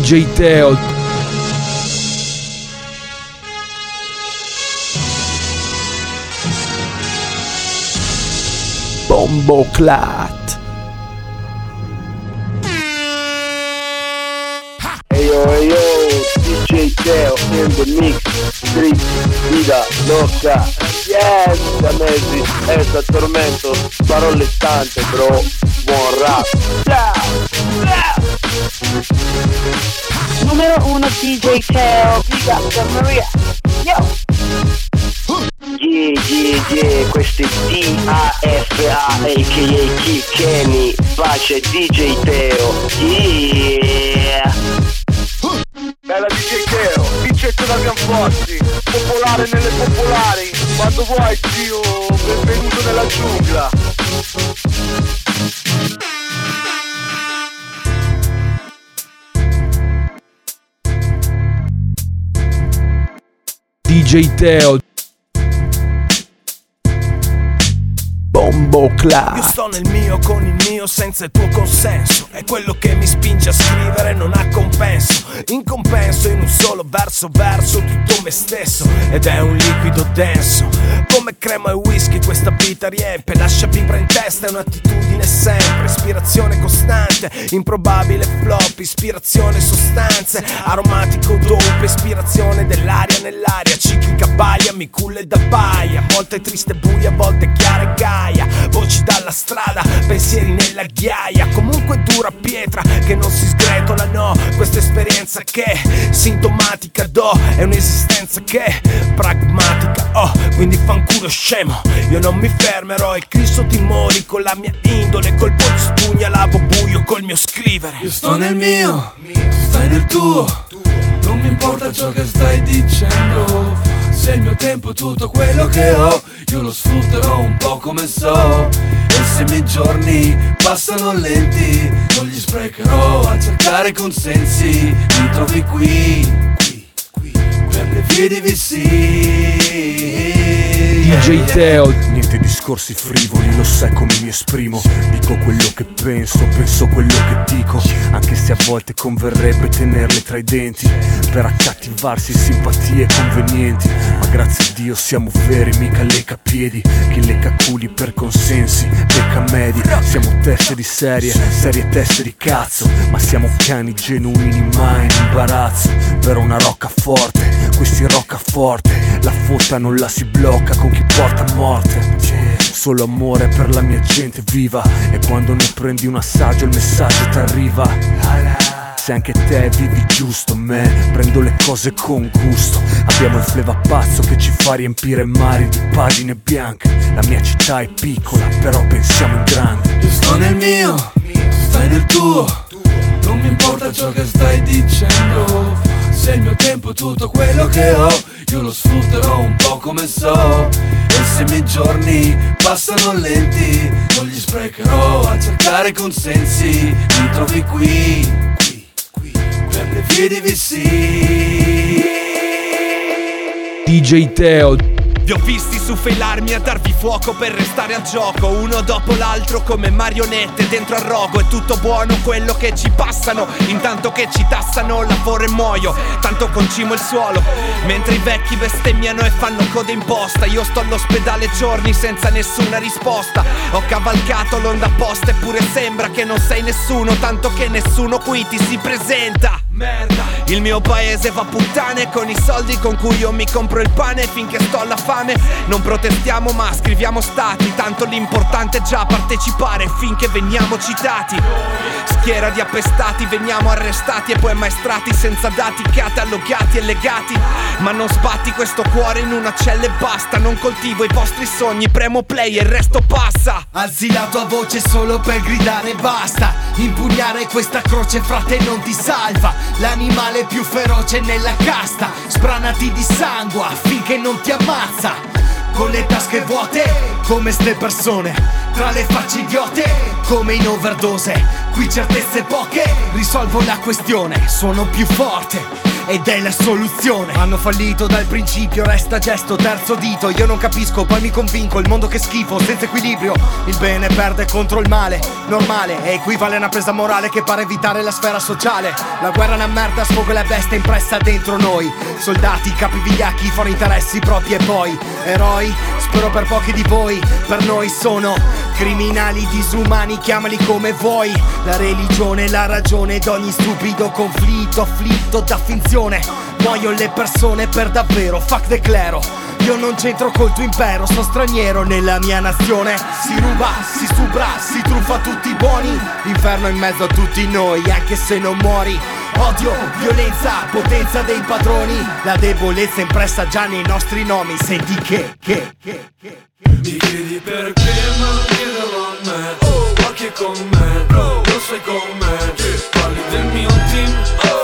DJ Teo. Bombo Clat. Hey yo, hey yo, DJ Teo in the mix, street, vida loca, yes, Damesi, esta tormento, parole tante bro, buon rap, yeah, yeah. Numero uno DJ Teo, Up da Maria. Yo! Yeah, yeah, yeah, questo è D-A-F-A, a.k.a. Kid Kenny, pace DJ Teo, yeah. Bella DJ Teo, Vincetto da Ganfossi, popolare nelle popolari, quando vuoi zio, benvenuto nella giungla. DJ Teo. Bombo Io Clat. sto nel mio con il mio senza il tuo consenso. È quello che mi spinge a scrivere non ha compenso. In compenso in un solo verso verso tutto me stesso. Ed è un liquido denso. Come crema e whisky questa vita riempie. Lascia vibra in testa è un'attitudine sempre. Ispirazione costante, improbabile flop Ispirazione sostanze, aromatico dope Ispirazione dell'aria nell'aria. Ciclica baia, mi culla e da baia A volte triste buia, a volte chiara e gaia. Voci dalla strada, pensieri nella ghiaia. Comunque dura pietra che non si sgretola no. Questa esperienza che sintomatica do È un'esistenza che pragmatica oh. Quindi fanculo scemo Io non mi fermerò. E Cristo timori Con la mia indole, colpo di spugna Lavo buio col mio scrivere. Io sto nel mio, stai nel tuo. Non mi importa ciò che stai dicendo Se il mio tempo è tutto quello che ho Io lo sfrutterò un po' come so. E se i miei giorni passano lenti Non li sprecherò a cercare consensi. Mi trovi qui, qui, qui Per le vie di VC DJ Teo. Niente discorsi frivoli, lo sai come mi esprimo. Dico quello che penso, penso quello che dico. Anche se a volte converrebbe tenerle tra i denti Per accattivarsi simpatie convenienti. Ma grazie a Dio siamo veri, mica lecca piedi. Chi lecca culi per consensi, becca medi. Siamo teste di serie, serie teste di cazzo. Ma siamo cani genuini, mai in imbarazzo. Per una rocca forte, questi rocca forte. La fotta non la si blocca con chi porta a morte. Solo amore per la mia gente viva. E quando ne prendi un assaggio il messaggio t'arriva. Se anche te vivi giusto me Prendo le cose con gusto. Abbiamo il fleva pazzo che ci fa riempire mari di pagine bianche. La mia città è piccola però pensiamo in grande. Sto nel mio, stai nel tuo Non mi importa ciò che stai dicendo. Se il mio tempo è tutto quello che ho Io lo sfrutterò un po' come so. E se i miei giorni passano lenti Non li sprecherò a cercare consensi. Mi trovi qui, qui, qui Per le vie di VC DJ Teo. Vi ho visti su failarmi a darvi fuoco per restare al gioco. Uno dopo l'altro come marionette dentro al rogo. È tutto buono quello che ci passano. Intanto che ci tassano lavoro e muoio. Tanto concimo il suolo. Mentre i vecchi bestemmiano e fanno coda imposta Io sto all'ospedale giorni senza nessuna risposta. Ho cavalcato l'onda apposta eppure sembra che non sei nessuno. Tanto che nessuno qui ti si presenta Merda. Il mio paese va puttane con i soldi con cui io mi compro il pane finché sto alla fame. Non protestiamo ma scriviamo stati Tanto l'importante è già partecipare finché veniamo citati. Schiera di appestati veniamo arrestati e poi maestrati senza dati catalogati e legati. Ma non sbatti questo cuore in una cella e basta Non coltivo i vostri sogni, premo play e il resto passa. Alzi la tua voce solo per gridare basta Impugnare questa croce frate non ti salva L'animale più feroce nella casta. Sbranati di sangue finché non ti ammazza. Con le tasche vuote come ste persone. Tra le facce idiote come in overdose. Qui certezze poche risolvo la questione. Sono più forte ed è la soluzione. Hanno fallito dal principio, resta gesto, terzo dito. Io non capisco, poi mi convinco, il mondo che schifo, senza equilibrio. Il bene perde contro il male, normale. E equivale a una presa morale che pare evitare la sfera sociale. La guerra è una merda, sfogo la bestia impressa dentro noi. Soldati, capi vigliacchi, fuori interessi propri e poi. Eroi, spero per pochi di voi, per noi sono Criminali disumani, chiamali come vuoi. La religione, la ragione d'ogni stupido conflitto Afflitto da finzione Muoiono le persone per davvero, fuck the clero. Io non c'entro col tuo impero, sono straniero nella mia nazione. Si ruba, si supra, si truffa tutti i buoni. L'inferno in mezzo a tutti noi, anche se non muori. Odio, violenza, potenza dei padroni. La debolezza impressa già nei nostri nomi. Senti che, che, che, che Mi chiedi perché ma non chiederlo a me. Oh, ma che con me, oh, lo sai con me. Parli del mio team, oh,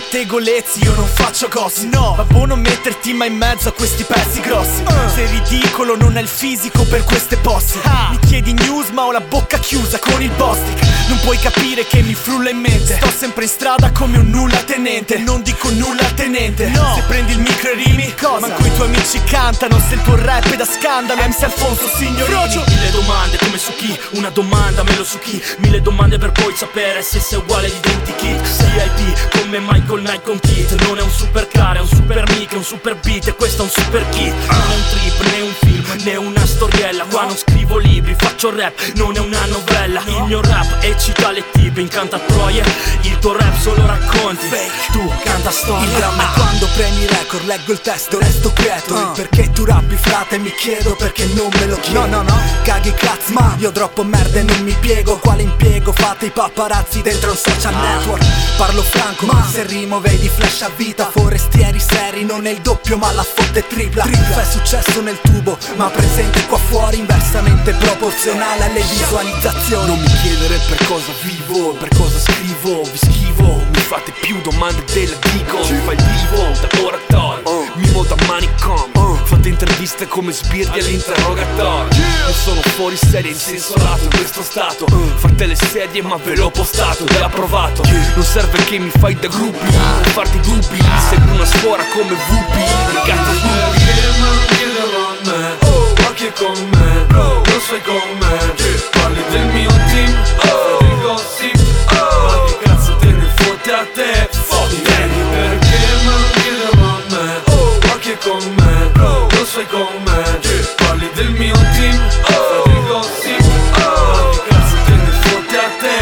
pettegolezzi, io non faccio cose No, ma buono metterti mai in mezzo a questi pezzi grossi. Sei ridicolo, non hai il fisico per queste posse Mi chiedi news ma ho la bocca chiusa con il bostic. Non puoi capire che mi frulla in mente. Sto sempre in strada come un nulla tenente. Non dico nulla tenente. No, se prendi il micro e rimi Cosa? Manco i tuoi amici cantano. Se il tuo rap è da scandalo MC Alfonso Signorini Mille domande come su chi, una domanda me lo su chi? Mille domande per poi sapere se sei uguale di identikit CIP come Michael Knight con Kit Non è un super car, è un super mic, è un super beat E questo è un super kit. Non è un trip, né un film, né una storiella. Qua non scrivo libri, faccio rap, non è una novella. Il mio rap eccita le tipe, incanta troie. Il tuo rap solo racconti, tu canta storie. Il dramma è quando premi record, leggo il testo, resto quieto. Il perché tu rappi frate mi chiedo perché non me lo chiedo No no no, caghi cazzi, ma io troppo merda e non mi piego. Quale impiego fate i paparazzi dentro un social network? Parlo franco, ma se rimo vedi flash a vita. Forestieri seri, non è il doppio ma la fotte tripla. Fai successo nel tubo, ma presente qua fuori Inversamente proporzionale alle visualizzazioni. Non mi chiedere per cosa vivo, per cosa scrivo, vi schivo. Mi fate più domande della dico Ci fai vivo da oratorio, mimo da manicomio Fate interviste come sbirri all'interrogatorio. Io sono fuori serie in senso lato in questo stato. Fate le sedie ma ve l'ho postato ed è approvato Non serve che mi fai da gruppi, non farti dubbi. Segui una scuola come ma non chiederlo a me Oh, ma che con me. Oh, lo sai con me. Parli del mio team. Oh, dei gossip. Ma che cazzo te ne fotte a te? Chiedi perché con me. Parli del mio team Oh, dei gossip che cazzo te ne fotte a te.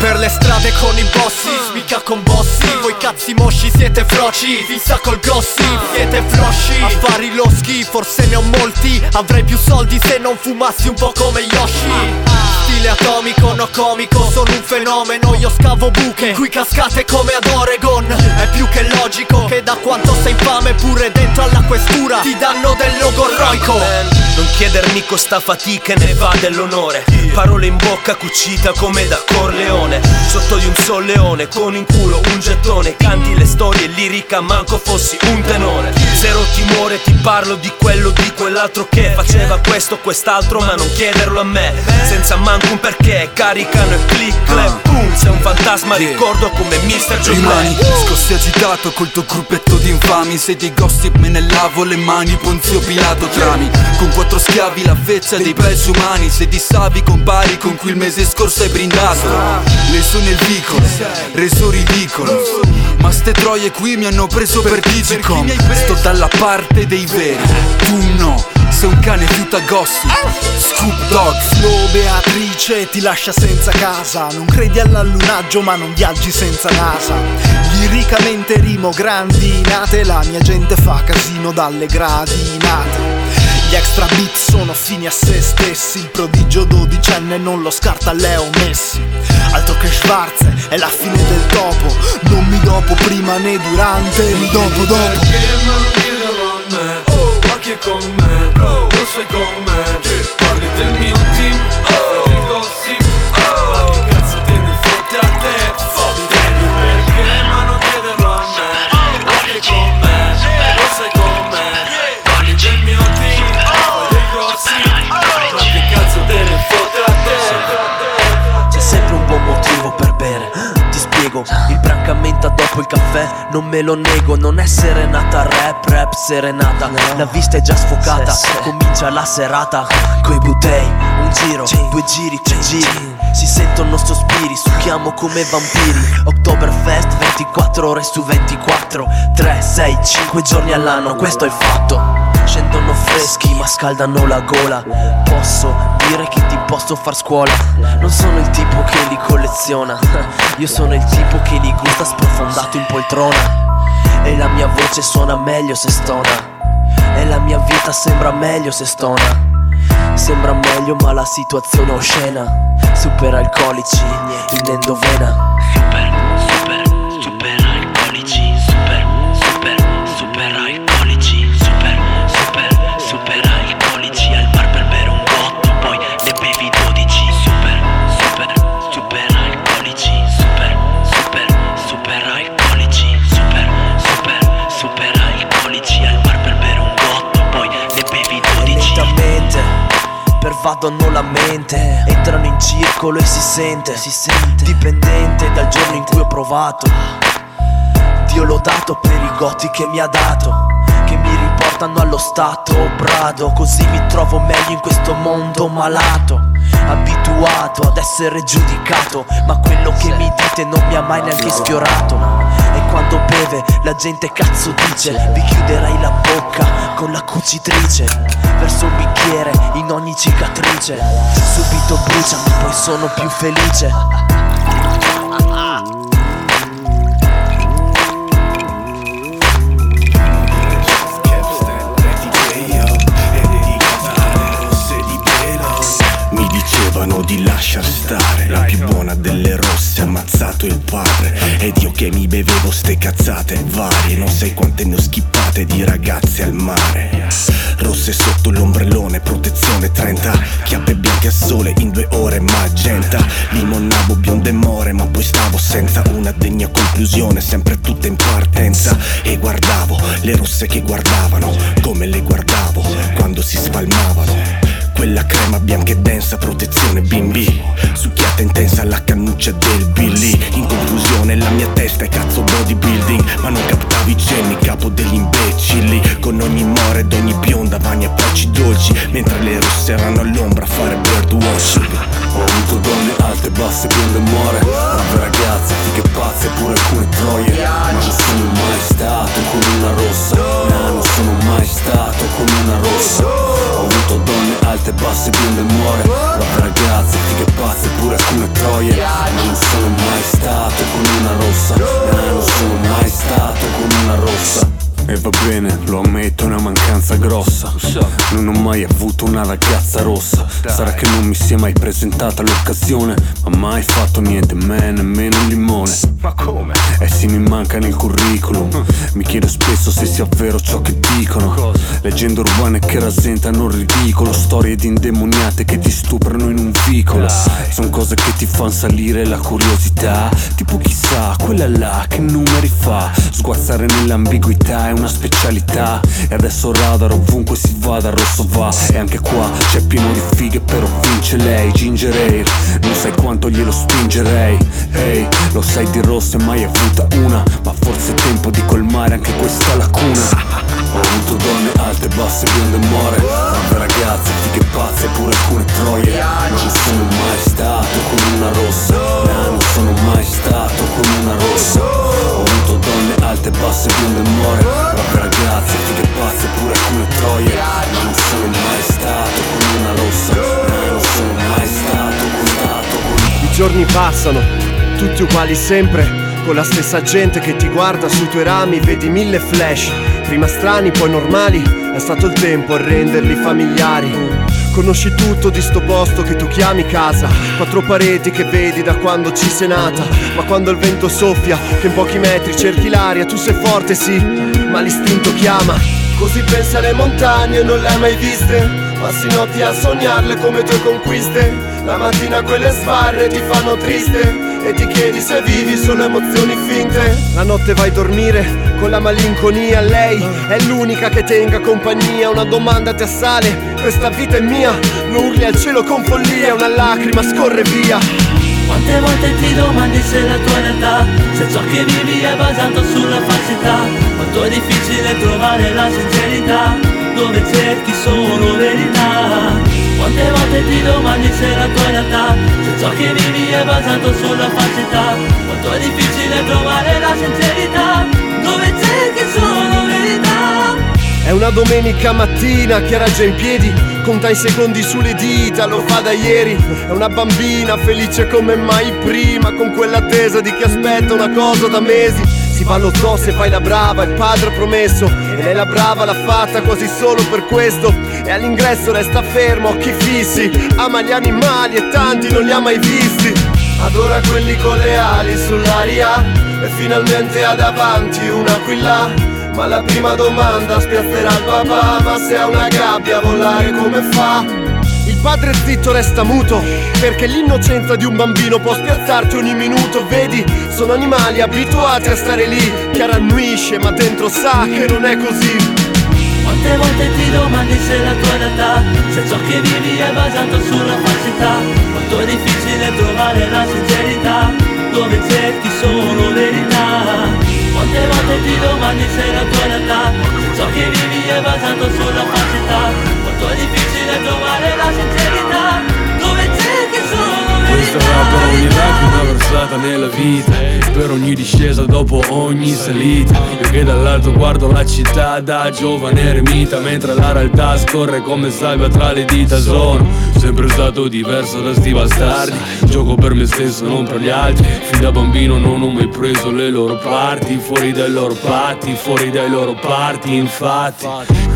Per le strade con i bossi, con bossi. Voi cazzi mosci siete froci, vi sa col gossip Siete flosci, affari loschi, forse ne ho molti. Avrei più soldi se non fumassi un po' come Yoshi. Stile atomico, no comico, sono un fenomeno. Io scavo buche, qui cascate come ad Oregon. È più che logico che da quanto sei infame Pure dentro alla questura ti danno del logorroico Non chiedermi costa fatica ne va dell'onore. Parole in bocca cucita come da Corleone. Sotto di un solleone con in culo un gettone. Canti le storie lirica manco fossi un tenore. Zero timore ti parlo di quello di quell'altro che Faceva questo quest'altro ma non chiederlo a me. Senza manco un perché caricano e click clap boom. Sei un fantasma ricordo come Mr. Joe Rimani scossi agitato col tuo gruppetto di infami Sei dei gossip me ne lavo le mani Ponzio Pilato trami. Con quattro schiavi la feccia dei pezzi umani. Se dissavi compari con cui il mese scorso hai brindato. Leso nel vicolo, reso ridicolo. Ma ste troie qui mi hanno preso per Digicom Sto dalla parte dei veri, tu no sei un cane fiuta gossip Scoop Dog Flow Beatrice ti lascia senza casa. Non credi all'allunaggio ma non viaggi senza NASA. Liricamente rimo grandinate. La mia gente fa casino dalle gradinate gli extra beat sono fini a se stessi. Il prodigio dodicenne non lo scarta Leo Messi. Altro che Schwarze è la fine del topo. Non mi dopo prima né durante. Mi dopo dopo. Perché non a me. Oh, ma che con me? Oh, lo sai con me? Parli del mio Non me lo nego, non è serenata Rap, rap, serenata. La vista è già sfocata Comincia la serata. Coi butei, un giro, due giri, tre giri. Si sentono sospiri, succhiamo come vampiri. Oktoberfest 24 ore su 24 3, 6, 5 giorni all'anno, questo è il fatto. Scendono freschi ma scaldano la gola. Posso dire che ti posso far scuola. Non sono il tipo che li colleziona. Io sono il tipo che li gusta sprofondato in poltrona. E la mia voce suona meglio se stona. E la mia vita sembra meglio se stona. Sembra meglio ma la situazione è oscena. Super alcolici in endovena pervadono la mente Entrano in circolo e si sente, si sente. Dipendente dal giorno in cui ho provato. Dio l'ho dato per i gotti che mi ha dato Che mi riportano allo stato brado. Così mi trovo meglio in questo mondo malato. Abituato ad essere giudicato Ma quello che mi dite non mi ha mai neanche sfiorato quando beve la gente cazzo dice Vi chiuderai la bocca con la cucitrice Verso un bicchiere in ogni cicatrice Subito brucia ma poi sono più felice di lasciar stare. La più buona delle rosse ammazzato il padre. Ed io che mi bevevo ste cazzate varie. Non sai quante ne ho schippate di ragazze al mare. Rosse sotto l'ombrellone, protezione 30 Chiappe bianche a sole in due ore magenta. Limonavo bionde more ma poi stavo senza una degna conclusione. Sempre tutte in partenza. E guardavo le rosse che guardavano Come le guardavo quando si spalmavano quella crema bianca e densa, protezione bimbi. Succhiata intensa alla cannuccia del Billy. In conclusione la mia testa è cazzo bodybuilding Ma non captavi cenni, capo degli imbecilli. Con ogni more ed ogni bionda vani approcci dolci Mentre le rosse erano all'ombra a fare birdwatching Ho avuto donne alte, basse, bionde more Brave ragazze, fighe pazze, pure alcune troie. Ma non sono mai stato con una rossa. No, non sono mai stato con una rossa Ho avuto donne alte, basse, bionde more Brave ragazze, fighe pazze, pure alcune troie. Ma non sono mai stato con una rossa. No, non sono mai stato con una rossa e va bene, lo ammetto, è una mancanza grossa. Non ho mai avuto una ragazza rossa. Sarà che non mi sia mai presentata l'occasione Ma mai fatto niente, me nemmeno un limone. Ma come? Eh sì, mi manca nel curriculum. Mi chiedo spesso se sia vero ciò che dicono. Leggende urbane che rasentano il ridicolo Storie di indemoniate che ti stuprano in un vicolo. Sono cose che ti fanno salire la curiosità. Tipo chissà, quella là che numeri fa? Sguazzare nell'ambiguità una specialità. E adesso radar ovunque si vada, rosso va. E anche qua c'è pieno di fighe però vince lei Ginger ale, non sai quanto glielo spingerei. Ehi, lo sai di rosse mai avuta una. Ma forse è tempo di colmare anche questa lacuna. Ho avuto donne alte, basse, bionde e more. Brave ragazze, fighe pazze, pure alcune troie. Non sono mai stato con una rossa. No, non sono mai stato con una rossa. Ho avuto donne alte, basse, bionde e more Brave ragazze, fighe pazze, pure alcune troie. Ma non sono mai stato con una rossa. No, non sono mai stato con stato con I giorni passano, tutti uguali sempre, con la stessa gente che ti guarda sui tuoi rami, vedi mille flash, prima strani, poi normali, è stato il tempo a renderli familiari. Conosci tutto di sto posto che tu chiami casa Quattro pareti che vedi da quando ci sei nata Ma quando il vento soffia, che in pochi metri cerchi l'aria Tu sei forte sì, ma l'istinto chiama. Così pensa alle montagne, non le hai mai viste. Passi notti a sognarle come tue conquiste. La mattina quelle sbarre ti fanno triste. E ti chiedi se vivi solo emozioni finte. La notte vai a dormire con la malinconia. Lei è l'unica che tenga compagnia. Una domanda ti assale Questa vita è mia. Lo urli al cielo con follia Una lacrima scorre via Quante volte ti domandi se la tua realtà Se ciò che vivi è basato sulla falsità? Quanto è difficile trovare la sincerità Dove cerchi solo verità? Quante volte ti domandi se la tua realtà Se ciò che vivi è basato sulla falsità? Quanto è difficile trovare la sincerità Dove cerchi solo verità? È una domenica mattina, Chiara già in piedi, conta i secondi sulle dita, lo fa da ieri. È una bambina felice come mai prima, con quell'attesa di chi aspetta una cosa da mesi. Si va allo zoo se fai la brava, il padre ha promesso, e lei la brava l'ha fatta quasi solo per questo. E all'ingresso resta fermo, occhi fissi, ama gli animali e tanti non li ha mai visti. Adora quelli con le ali sull'aria, e finalmente ha davanti un aquila. Ma la prima domanda spiazzerà il papà Ma se ha una gabbia a volare come fa? Il padre zitto resta muto Perché l'innocenza di un bambino può spiazzarti ogni minuto. Vedi, sono animali abituati a stare lì Chiara annuisce ma dentro sa che non è così. Quante volte ti domandi se la tua realtà Se ciò che vivi è basato sulla falsità? Quanto è difficile trovare la sincerità Dove cerchi solo verità quante volte ti domandi se la tua realtà. Se ciò che vivi è basato sulla falsità. Quanto è difficile trovare la sincerità. Dove cerchi solo Questa verità rap è ogni lacrima versata nella vita. Per ogni discesa dopo ogni salita. Io che dall'alto guardo la città da giovane eremita. Mentre la realtà scorre come salva tra le dita. Sono sempre stato diverso da sti bastardi Gioco per me stesso, non per gli altri. Fin da bambino non ho mai preso le loro parti. Fuori dai loro patti, fuori dai loro parti Infatti.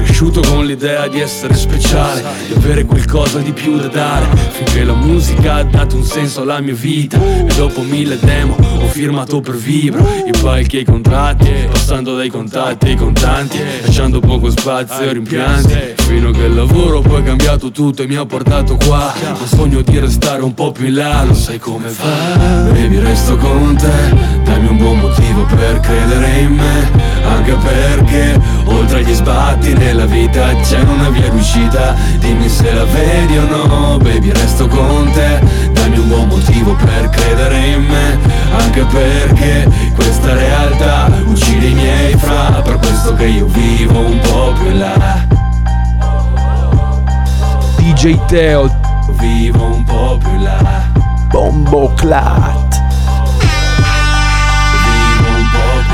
Cresciuto con l'idea di essere speciale Di avere qualcosa di più da dare. Finché la musica ha dato un senso alla mia vita. E dopo mille demo firmato per Vibra. I palchi e i contratti Passando dai contatti ai contanti Lasciando poco spazio ai rimpianti. Fino che il lavoro poi ha cambiato tutto e mi ha portato qua. Ma sogno di restare un po' più in là Lo sai come fa. Baby resto con te Dammi un buon motivo per credere in me. Anche perché oltre agli sbatti nella vita c'è una via d'uscita. Dimmi se la vedi o no Baby resto con te. Dammi un buon motivo per credere in me. Anche perché questa realtà uccide i miei fra. Per questo che io vivo un po' più in là. DJ Teo, Vivo un po' più in là. Bombo Clat.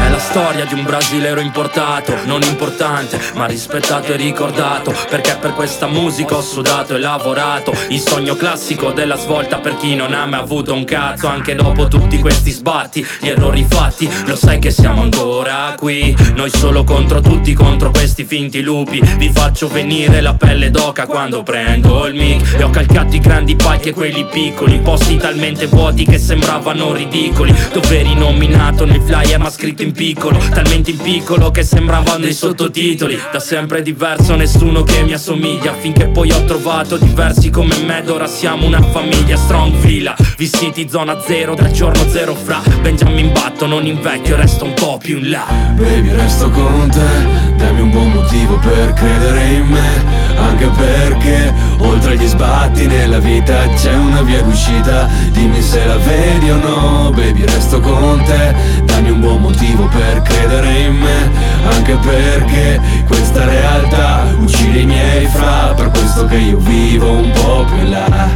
È la storia di un brasilero importato, non importante, ma rispettato e ricordato. Perché per questa musica ho sudato e lavorato. Il sogno classico della svolta per chi non ha mai avuto un cazzo. Anche dopo tutti questi sbatti, gli errori fatti, lo sai che siamo ancora qui. Noi solo contro tutti, contro questi finti lupi. Vi faccio venire la pelle d'oca quando prendo il mic. E ho calcato i grandi palchi e quelli piccoli. Posti talmente vuoti che sembravano ridicoli. Dove eri nominato nel flyer ma scritto in piccolo Talmente in piccolo che sembravano dei sottotitoli. Da sempre diverso, nessuno che mi assomiglia. Finché poi ho trovato diversi come me ora siamo una famiglia. Strong villa Vissiti zona zero, dal giorno zero fra. Benjamin Batto, non invecchio, resto un po' più in là. Baby resto con te Dammi un buon motivo per credere in me Anche perché oltre agli sbatti nella vita c'è una via d'uscita. Dimmi se la vedi o no Baby resto con te. Dammi un buon motivo per credere in me. Anche perché questa realtà uccide i miei fra. Per questo che io vivo un po' più in là.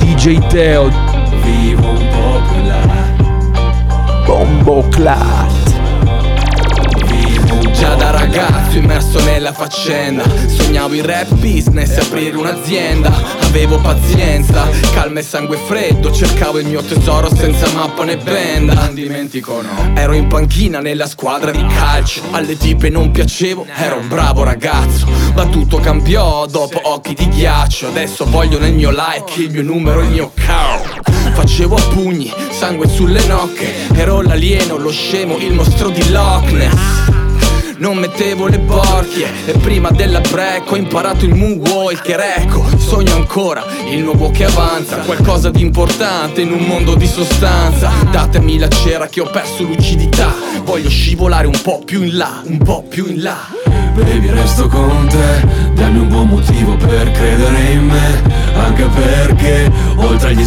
DJ Teo, Vivo un po' più in là. Bombo Clat. Già da ragazzo immerso nella faccenda. Sognavo il rap business e aprire un'azienda. Avevo pazienza, calma e sangue freddo. Cercavo il mio tesoro senza mappa né benda. Non dimentico no. Ero in panchina nella squadra di calcio. Alle tipe non piacevo, ero un bravo ragazzo. Ma tutto cambiò dopo occhi di ghiaccio. Adesso voglio nel mio like il mio numero, il mio cow Facevo a pugni, sangue sulle nocche. Ero l'alieno, lo scemo, il mostro di Loch Ness non mettevo le borchie E prima della break ho imparato il moonwalk e recco Sogno ancora il nuovo che avanza Qualcosa di importante in un mondo di sostanza. Datemi la cera che ho perso lucidità. Voglio scivolare un po' più in là, un po' più in là. Baby resto con te. Dammi un buon motivo per credere in me Anche perché oltre agli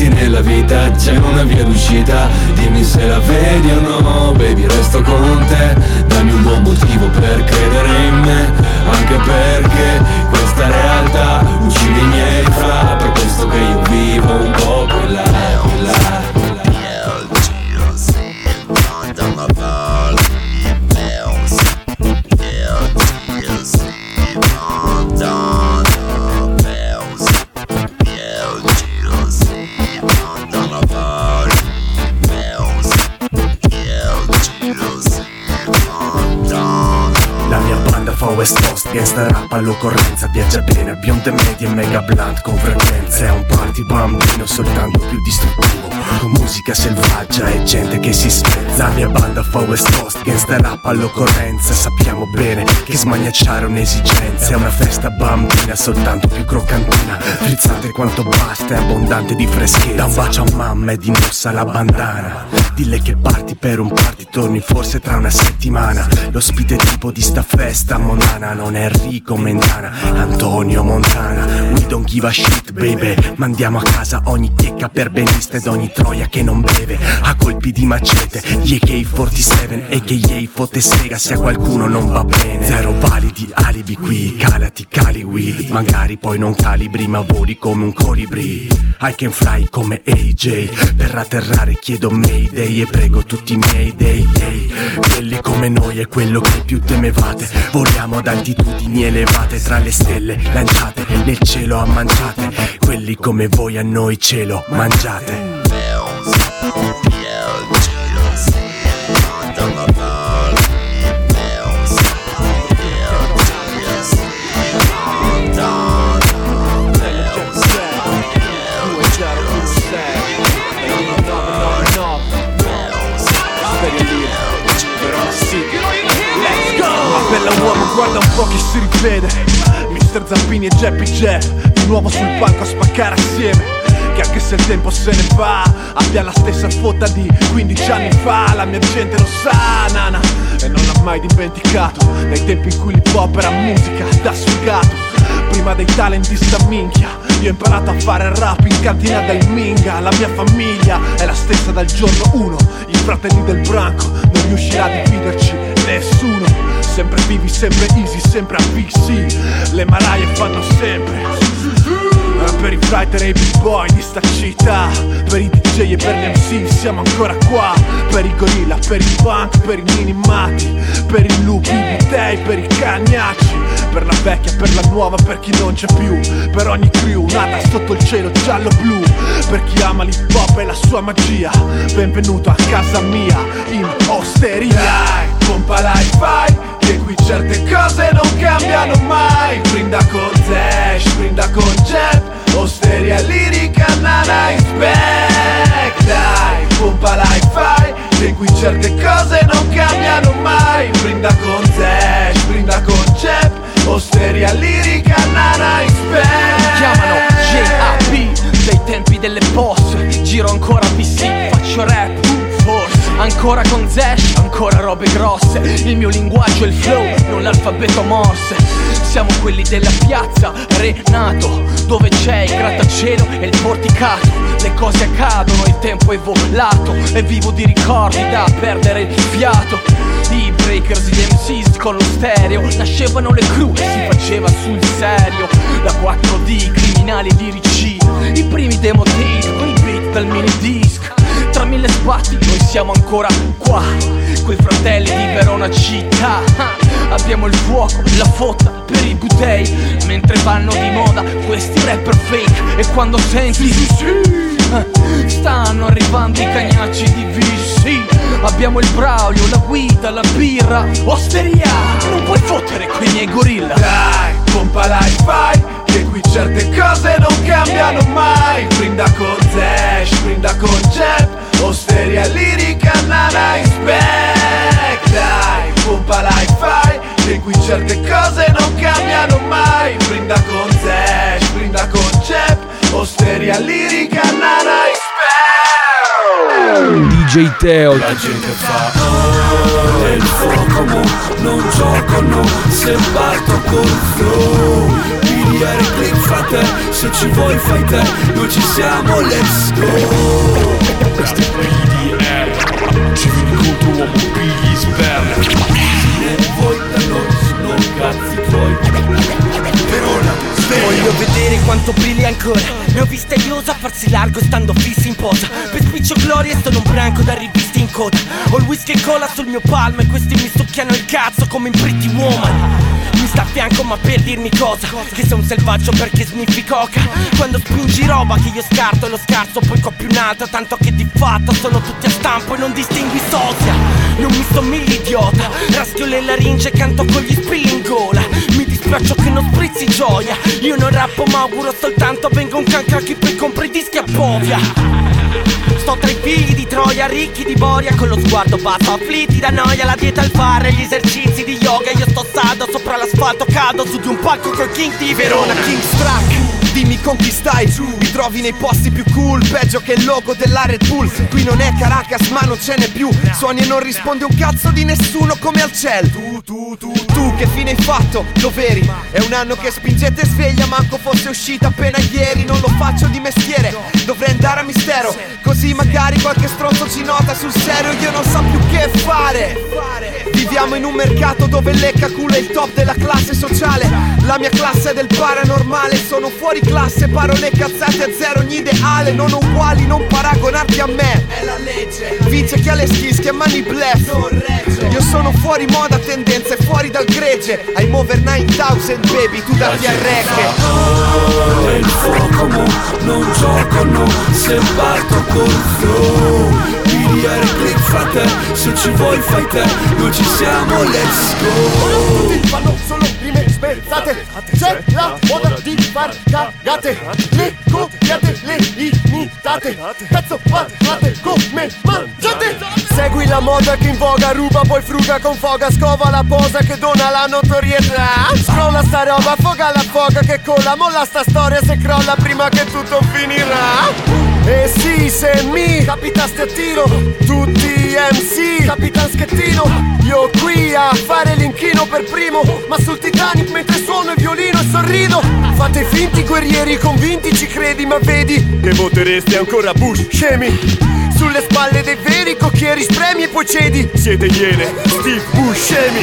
sbatti nella vita c'è una via d'uscita. Dimmi se la vedi o no Baby resto con te. Dammi un buon motivo per credere in me. Anche perché questa realtà uccide i miei fra all'occorrenza Viaggia bene, bionde medie e mega blunt con frequenza È un party bambino soltanto più distruttivo Con musica selvaggia e gente che si spezza. La mia banda fa West Coast, gangsta rap all'occorrenza. Sappiamo bene che smagnacciare è un'esigenza. È una festa bambina, soltanto più croccantina Frizzante quanto basta, è abbondante di freschezza. Da un bacio a mamma e di indossa la bandana Dille che parti per un party, torni forse tra una settimana. L'ospite tipo di sta festa mondana Non è Enrico Mentana, Antonio Montana. We don't give a shit baby. Mandiamo a casa ogni checca per benista ed ogni troia che non beve. A colpi di macete, gli AK-47 A.K.A. fotte sega se a qualcuno non va bene. Zero validi alibi qui, calati cali weed Magari poi non calibri ma voli come un colibri. I can fly come AJ Per atterrare chiedo mayday e prego tutti i miei dei dei Quelli come noi è quello che più temevate. Voliamo ad altitudini elevate tra le stelle Lanciate nel cielo a manciate Quelli come voi a noi cielo mangiate guarda un po' chi si rivede. Mister Zampini e Jeppy Jeff Di nuovo sul palco a spaccare assieme. Che anche se il tempo se ne va Abbia la stessa fotta di 15 anni fa. La mia gente lo sa, nana E non l'ha mai dimenticato. Nei tempi in cui l'hip hop era musica da sfigato. Prima dei talent di sta minchia Io ho imparato a fare rap in cantina del Minga. La mia famiglia è la stessa dal giorno 1 I fratelli del branco non riuscirà a dividerci nessuno Sempre vivi, sempre easy, sempre a VC Le maraie fanno sempre. Per i writer e i b-boy di sta città. Per i DJ e per gli MC siamo ancora qua. Per i gorilla, per i punk, per i minimati Per i lupi, i bitei, per i cagnacci. Per la vecchia, per la nuova, per chi non c'è più. Per ogni crew nata sotto il cielo giallo-blu Per chi ama l'hip hop e la sua magia. Benvenuto a casa mia in osteria. Pompa la fai che qui certe cose non cambiano mai. Brinda con Dash, brinda con Jet Osteria lirica, nana is back Dai, pompa fai Che qui certe cose non cambiano mai. Brinda con Dash, brinda con Jet Osteria lirica, nana is back chiamano JAP dei tempi delle posse Giro ancora PC, faccio rap forse. Ancora con Zash, ancora robe grosse. Il mio linguaggio è il flow, non l'alfabeto morse. Siamo quelli della piazza, Renato Dove c'è il grattacielo e il porticato. Le cose accadono, il tempo è volato E vivo di ricordi da perdere il fiato. I breakers, gli MCs con lo stereo Nascevano le crew e si faceva sul serio. La 4D, criminali e lirici I primi demo tape i beat dal mini disc. Tra mille sbatti noi siamo ancora qua Quei fratelli di Verona città. Ah, Abbiamo il fuoco, la fotta per i butei Mentre vanno di moda questi rapper fake. E quando senti eh, Stanno arrivando i cagnacci di VC Abbiamo il braulio, la guida, la birra. Osteria, non puoi fottere quei miei gorilla. Dai, pompa la fai Che qui certe cose non cambiano mai. Brinda con Dash, brinda con Jet Osteria lirica, nana is back Dai, pompa la fai Che qui certe cose non cambiano mai. Brinda con Dash, brinda con Jet Osteria lirica, nana back DJ Teo. La gente fa oh, e il fuoco mo, non gioco no, se parto col flow. PDR click fa te, se ci vuoi fai te, noi ci siamo, let's go. È Ci vieni contro uomo pigli sperma Se vuoi da noi, sono cazzi tuoi Verona, Voglio vedere quanto brilli ancora. Ne ho viste di osa farsi largo stando fissi in posa. Per spiccio gloria sono un branco da riviste in coda. Ho il whisky e cola sul mio palmo E questi mi succhiano il cazzo come in Pretty Woman. Mi sta a fianco ma per dirmi cosa? Che sei un selvaggio perché sniffi coca? Quando spingi roba che io scarto e lo scarso Poi coppi un altro tanto che di fatto Sono tutti a stampo e non distingui sosia. Non mi somigli idiota. Raschio le laringe e canto con gli spilli in gola. Mi dispiace che non sprizzi gioia. Io non rappo ma auguro soltanto Venga un cancro a chi poi compra i dischi a Povia. Sto tra i figli di Troia, ricchi di Boria Con lo sguardo basso, afflitti da noia La dieta al fare, gli esercizi di yoga Io sto saldo sopra l'asfalto Cado su di un palco col King di Verona King's Track Dimmi con chi stai Mi trovi nei posti più cool Peggio che il logo della Red Bull. Qui non è Caracas ma non ce n'è più. Suoni e non rispondi un cazzo di nessuno come al ciel. Tu, tu, tu, tu che fine hai fatto? Dov'eri? È un anno che spingete sveglia Manco fosse uscita appena ieri. Non lo faccio di mestiere Dovrei andare a mistero. Così magari qualche stronzo ci nota sul serio Io non so più che fare. Viviamo in un mercato dove lecca culo è il top della classe sociale. La mia classe è del paranormale Sono fuori classe, parole cazzate a zero Ogni ideale, non uguali, non paragonarti a me. È la legge. Vince chi ha le schis, che mani blef. Io sono fuori moda, tendenze, fuori dal gregge. I'm over 9000 baby, tu datti al reggae. Oh, e il fuoco mo, non gioco no, se parto col flow PDR click fa te, se ci vuoi fai te, noi ci siamo, let's go. Tutti fanno solo spezzate C'è la moda di far cagate. Le copiate, le imitate. Cazzo parlate come mangiate. Segui la moda che in voga Ruba poi fruga con foga. Scova la posa che dona la notorietà. Scrolla sta roba, foga la foga che cola Molla sta storia se crolla prima che tutto finirà e sì, se mi capitaste a tiro Tutti MC, Capitan Schettino Io qui a fare l'inchino per primo Ma sul Titanic mentre suono il violino e sorrido Fate finti guerrieri convinti ci credi Ma vedi che votereste ancora Bush Scemi sulle spalle dei veri cocchieri spremi e poi cedi Siete iene, Steve Buscemi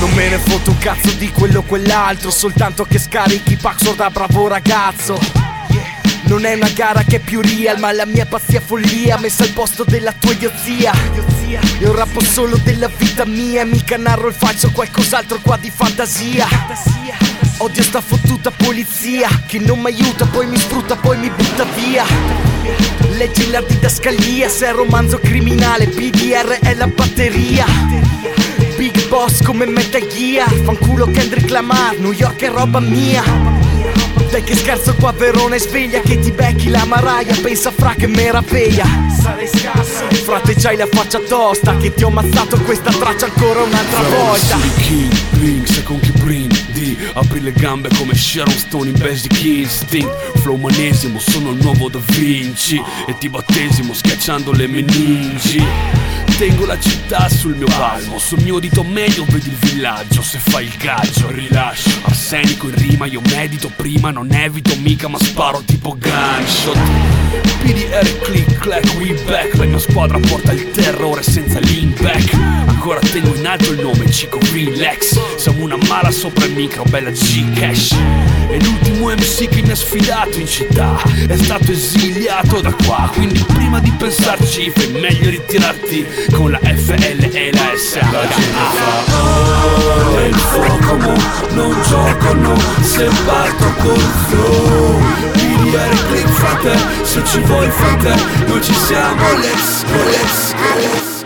Non me ne fotto un cazzo di quello o quell'altro Soltanto che scarichi Paxor da bravo ragazzo non è una gara che è più real Ma la mia pazzia follia Messa al posto della tua idiozia. Io rappo solo della vita mia Mica narro il falso qualcos'altro qua di fantasia. Odio sta fottuta polizia Che non mi aiuta poi mi sfrutta poi mi butta via. Leggi la didascalia Se è romanzo criminale PDR è la batteria. Big boss come Metal Gear Fanculo Kendrick Lamar New York è roba mia dai che scherzo qua Verona e sveglia Che ti becchi la maraia Pensa fra che meraviglia. Sarei scarso. Frate c'hai la faccia tosta Che ti ho ammazzato questa traccia ancora un'altra volta. King, Blink, sai con chi brindi Apri le gambe come Sharon Stone in Basic Instinct. Flow manesimo, sono il nuovo Da Vinci. E ti battesimo schiacciando le meningi. Tengo la città sul mio palmo Sul mio dito medio vedi il villaggio. Se fai il gaggio rilascio. Arsenico in rima io medito prima Non evito mica ma sparo tipo gunshot. PDR click clack we back. La mia squadra porta il terrore senza lean back Ancora tengo in alto il nome Chico Relax. Siamo una mala sopra il micro bella G-Cash. E l'ultimo MC che mi ha sfidato in città È stato esiliato da qua. Quindi prima di pensarci fai meglio ritirarti Con la FL e la SH La gente fa oh, il fuoco mo, non gioco no, se parto col flow. PDR click fa te, se ci vuoi fai te, noi ci siamo, let's go, let's go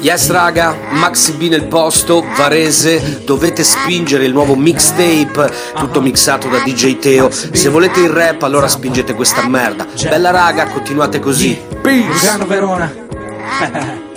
Yes raga, Maxi B nel posto, Varese, dovete spingere il nuovo mixtape, tutto mixato da DJ Teo. Se volete il rap allora spingete questa merda. Bella raga, continuate così. Lugano Verona.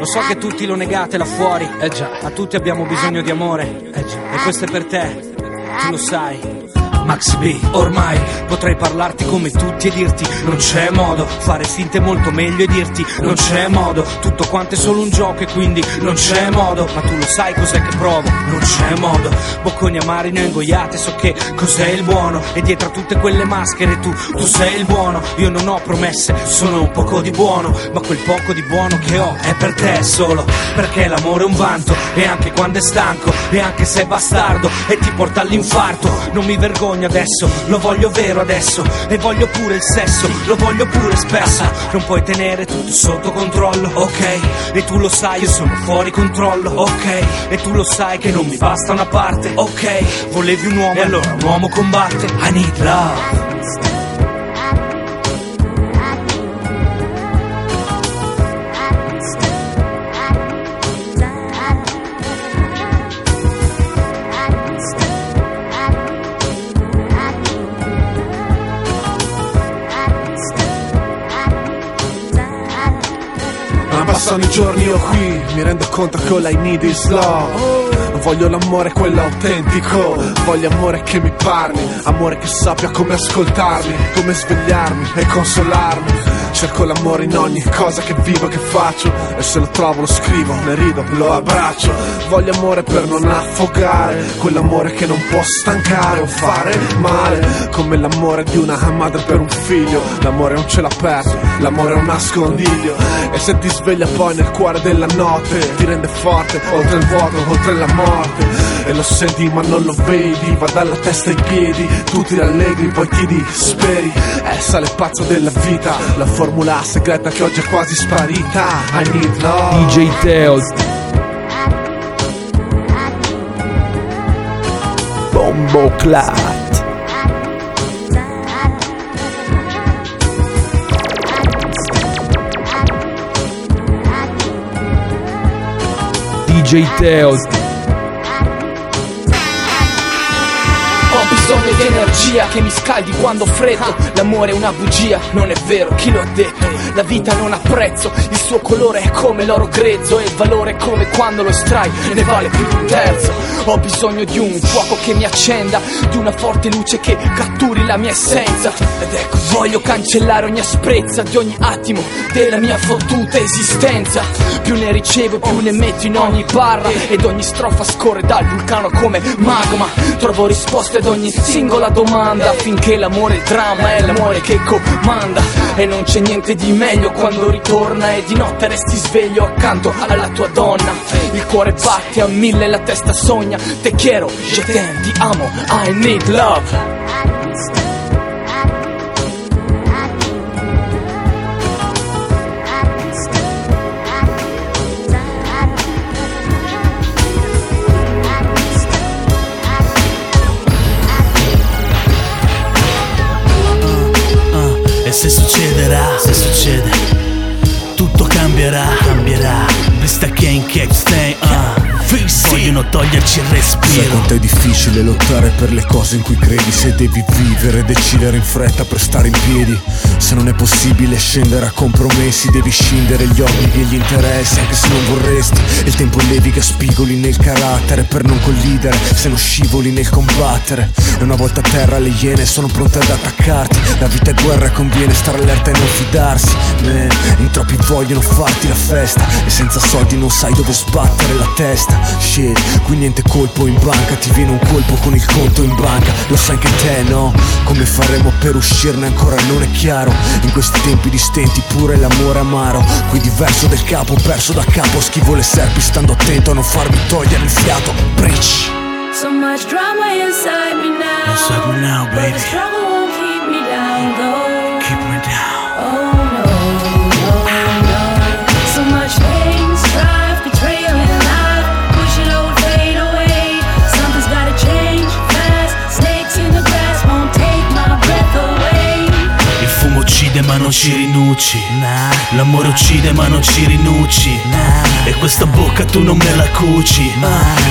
Lo so che tutti lo negate là fuori. Eh già. Ma tutti abbiamo bisogno di amore. Eh già. E questo è per te. Tu lo sai. Max B, ormai potrei parlarti come tutti e dirti non c'è modo, fare finte molto meglio e dirti non c'è modo, tutto quanto è solo un gioco e quindi non c'è modo, ma tu lo sai cos'è che provo, non c'è modo, bocconi amari ne ho ingoiate, so che cos'è il buono e dietro a tutte quelle maschere tu, tu sei il buono, io non ho promesse, sono un poco di buono, ma quel poco di buono che ho è per te solo, perché l'amore è un vanto e anche quando è stanco e anche se è bastardo e ti porta all'infarto, non mi vergogno adesso, lo voglio vero adesso e voglio pure il sesso, lo voglio pure spesso, non puoi tenere tutto sotto controllo, ok? E tu lo sai, io sono fuori controllo, ok? E tu lo sai che non mi basta una parte, ok? Volevi un uomo e allora un uomo combatte, I need love. Passano i giorni io qui, mi rendo conto che all I need is love. Voglio l'amore quello autentico. Voglio amore che mi parli Amore che sappia come ascoltarmi Come svegliarmi e consolarmi Cerco l'amore in ogni cosa che vivo e che faccio. E se lo trovo lo scrivo, ne rido, lo abbraccio. Voglio amore per non affogare Quell'amore che non può stancare o fare male. Come l'amore di una madre per un figlio. L'amore è un cielo aperto, l'amore è un nascondiglio. E se ti sveglia poi nel cuore della notte Ti rende forte, oltre il vuoto, oltre la morte E lo senti ma non lo vedi Va dalla testa ai piedi, tu ti rallegri Poi ti disperi, eh sale pazzo della vita La formula segreta che oggi è quasi sparita I need love DJ Teo. Bombo Clat. DJ Teo. Energia che mi scaldi quando freddo. L'amore è una bugia, non è vero, chi lo ha detto? La vita non ha prezzo, il suo colore è come l'oro grezzo E il valore è come quando lo estrai, ne vale più di un terzo. Ho bisogno di un fuoco che mi accenda Di una forte luce che catturi la mia essenza. Ed ecco, voglio cancellare ogni asprezza Di ogni attimo della mia fottuta esistenza. Più ne ricevo più ne metto in ogni barra Ed ogni strofa scorre dal vulcano come magma. Trovo risposte ad ogni singola domanda Finché l'amore il dramma è l'amore che comanda. E non c'è niente di meglio quando ritorna E di notte resti sveglio accanto alla tua donna. Il cuore batte a mille, la testa sogna. Te quiero, je t'aime, ti amo, I need love succede, tutto cambierà, cambierà. Vista che in cake stay, ah. Vogliono toglierci il Sai respiro. quanto è difficile lottare per le cose in cui credi? Se devi vivere, decidere in fretta per stare in piedi. Se non è possibile scendere a compromessi Devi scindere gli obblighi e gli interessi Anche se non vorresti. Il tempo leviga spigoli nel carattere Per non collidere, se non scivoli nel combattere. E una volta a terra le iene sono pronte ad attaccarti. La vita è guerra e conviene stare allerta e non fidarsi. Man, in troppi vogliono farti la festa E senza soldi non sai dove sbattere la testa Shit, qui niente colpo in banca Ti viene un colpo con il conto in banca Lo sai che te no? Come faremo per uscirne ancora non è chiaro In questi tempi di stenti pure l'amore amaro Qui diverso del capo, perso da capo Schivo le serpi stando attento a non farmi togliere il fiato Preach So much drama inside me now. Inside me now, But baby. the struggle won't keep me down, though. Uccide ma non ci rinunci L'amore uccide ma non ci rinunci E questa bocca tu non me la cuci.